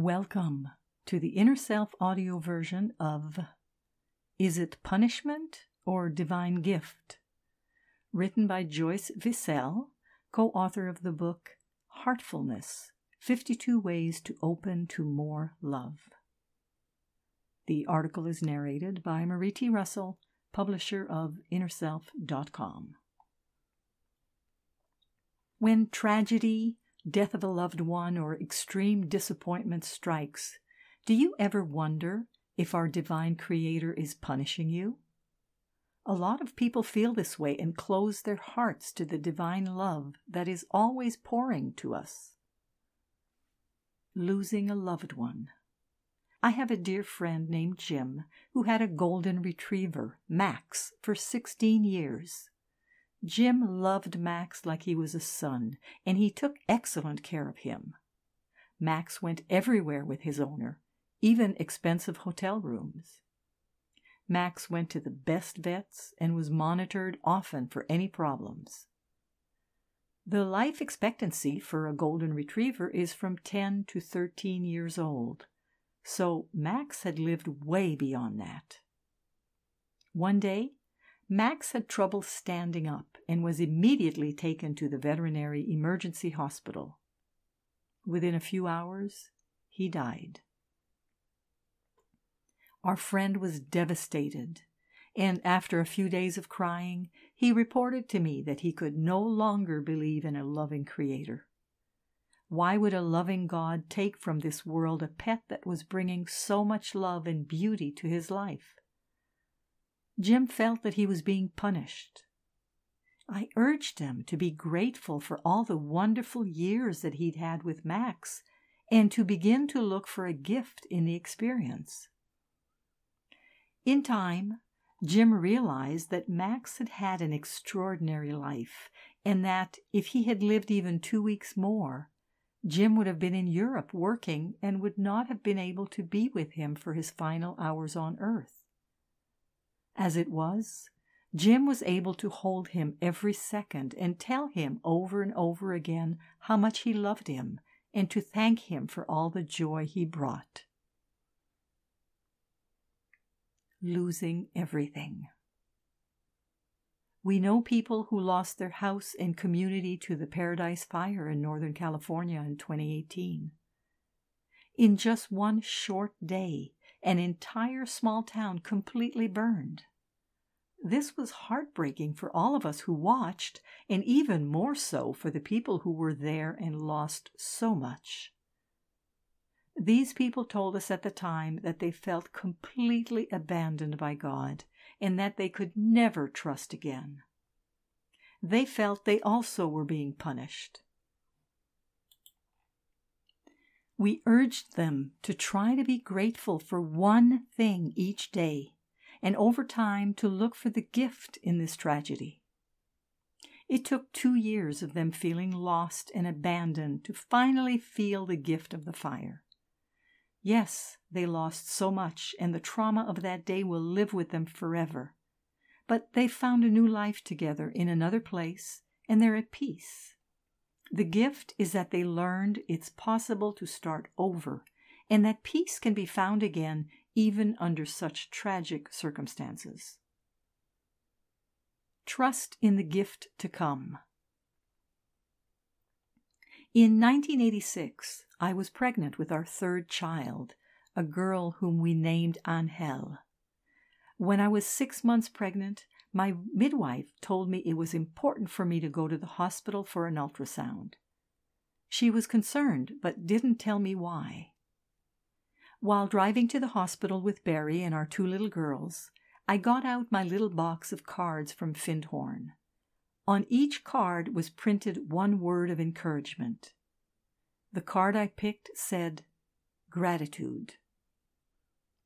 Welcome to the Inner Self audio version of Is It Punishment or Divine Gift? Written by Joyce Vissell, co author of the book Heartfulness 52 Ways to Open to More Love. The article is narrated by Marie T. Russell, publisher of InnerSelf.com. When tragedy, death of a loved one, or extreme disappointment strikes, do you ever wonder if our divine creator is punishing you? A lot of people feel this way and close their hearts to the divine love that is always pouring to us. Losing a loved one. I have a dear friend named Jim who had a golden retriever, Max, for 16 years. Jim loved Max like he was a son, and he took excellent care of him. Max went everywhere with his owner, even expensive hotel rooms. Max went to the best vets and was monitored often for any problems. The life expectancy for a golden retriever is from 10 to 13 years old, so Max had lived way beyond that. One day, Max had trouble standing up and was immediately taken to the veterinary emergency hospital. Within a few hours, he died. Our friend was devastated, and after a few days of crying, he reported to me that he could no longer believe in a loving Creator. Why would a loving God take from this world a pet that was bringing so much love and beauty to his life? Jim felt that he was being punished. I urged him to be grateful for all the wonderful years that he'd had with Max and to begin to look for a gift in the experience. In time, Jim realized that Max had had an extraordinary life and that if he had lived even two weeks more, Jim would have been in Europe working and would not have been able to be with him for his final hours on earth. As it was, Jim was able to hold him every second and tell him over and over again how much he loved him and to thank him for all the joy he brought. Losing everything. We know people who lost their house and community to the Paradise Fire in Northern California in 2018. In just one short day, an entire small town completely burned. This was heartbreaking for all of us who watched, and even more so for the people who were there and lost so much. These people told us at the time that they felt completely abandoned by God and that they could never trust again. They felt they also were being punished. We urged them to try to be grateful for one thing each day and over time to look for the gift in this tragedy. It took two years of them feeling lost and abandoned to finally feel the gift of the fire. Yes, they lost so much, and the trauma of that day will live with them forever. But they found a new life together in another place, and they're at peace. The gift is that they learned it's possible to start over, and that peace can be found again even under such tragic circumstances. Trust in the gift to come. In 1986, I was pregnant with our third child, a girl whom we named Angel. When I was six months pregnant, my midwife told me it was important for me to go to the hospital for an ultrasound. She was concerned, but didn't tell me why. While driving to the hospital with Barry and our two little girls, I got out my little box of cards from Findhorn. On each card was printed one word of encouragement. The card I picked said, Gratitude.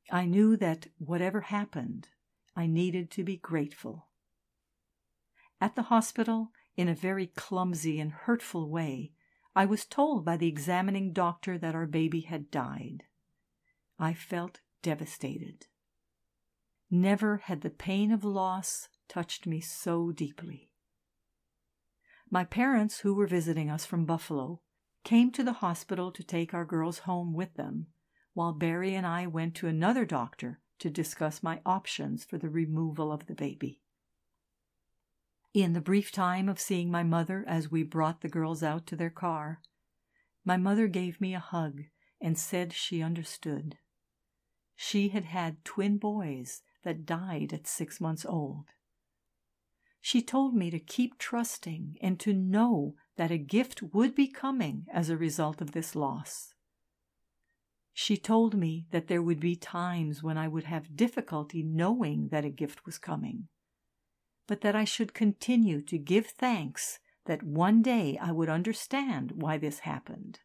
I knew that whatever happened, I needed to be grateful. At the hospital, in a very clumsy and hurtful way, I was told by the examining doctor that our baby had died. I felt devastated. Never had the pain of loss touched me so deeply. My parents, who were visiting us from Buffalo, came to the hospital to take our girls home with them, while Barry and I went to another doctor to discuss my options for the removal of the baby. In the brief time of seeing my mother as we brought the girls out to their car, my mother gave me a hug and said she understood. She had had twin boys that died at six months old. She told me to keep trusting and to know that a gift would be coming as a result of this loss. She told me that there would be times when I would have difficulty knowing that a gift was coming, but that I should continue to give thanks that one day I would understand why this happened.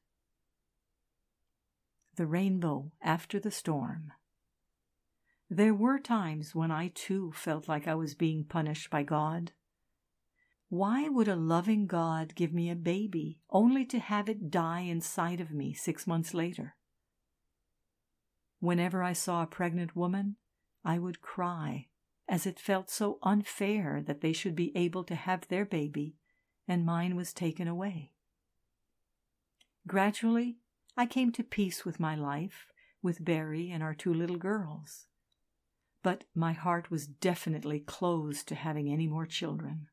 The rainbow after the storm. There were times when I too felt like I was being punished by God. Why would a loving God give me a baby only to have it die inside of me six months later? Whenever I saw a pregnant woman, I would cry, as it felt so unfair that they should be able to have their baby and mine was taken away. Gradually, I came to peace with my life, with Barry and our two little girls. But my heart was definitely closed to having any more children.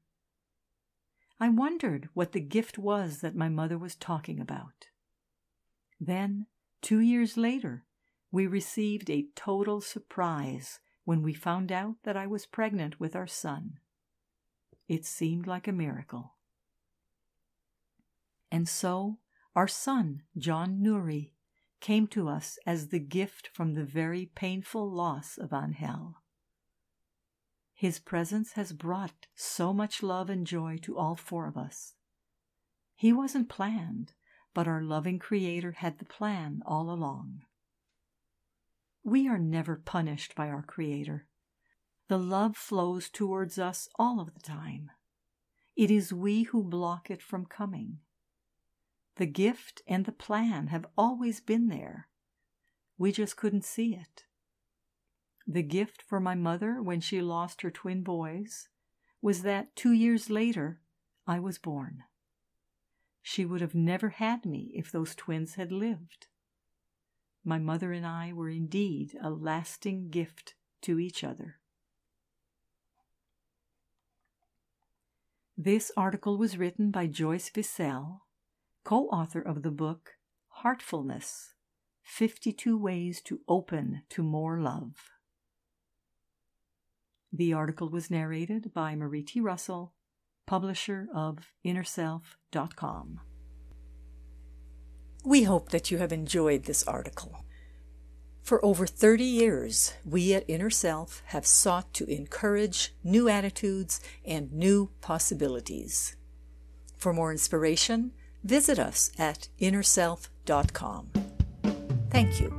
I wondered what the gift was that my mother was talking about. Then, two years later, we received a total surprise when we found out that I was pregnant with our son. It seemed like a miracle. And so our son, John Nuri, came to us as the gift from the very painful loss of Angel. His presence has brought so much love and joy to all four of us. He wasn't planned, but our loving Creator had the plan all along. We are never punished by our Creator. The love flows towards us all of the time. It is we who block it from coming. The gift and the plan have always been there. We just couldn't see it. The gift for my mother when she lost her twin boys was that two years later I was born. She would have never had me if those twins had lived my mother and I were indeed a lasting gift to each other. This article was written by Joyce Vissell, co author of the book Heartfulness 52 Ways to Open to More Love. The article was narrated by Marie T. Russell, publisher of InnerSelf.com. We hope that you have enjoyed this article. For over 30 years, we at Inner Self have sought to encourage new attitudes and new possibilities. For more inspiration, visit us at InnerSelf.com. Thank you.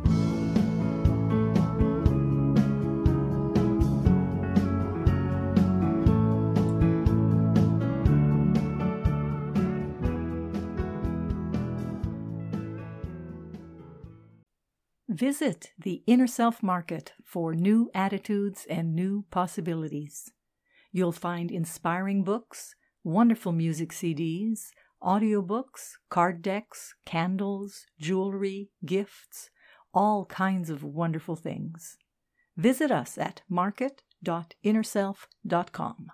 Visit the Inner Self Market for new attitudes and new possibilities. You'll find inspiring books, wonderful music CDs, audiobooks, card decks, candles, jewelry, gifts, all kinds of wonderful things. Visit us at market.innerself.com.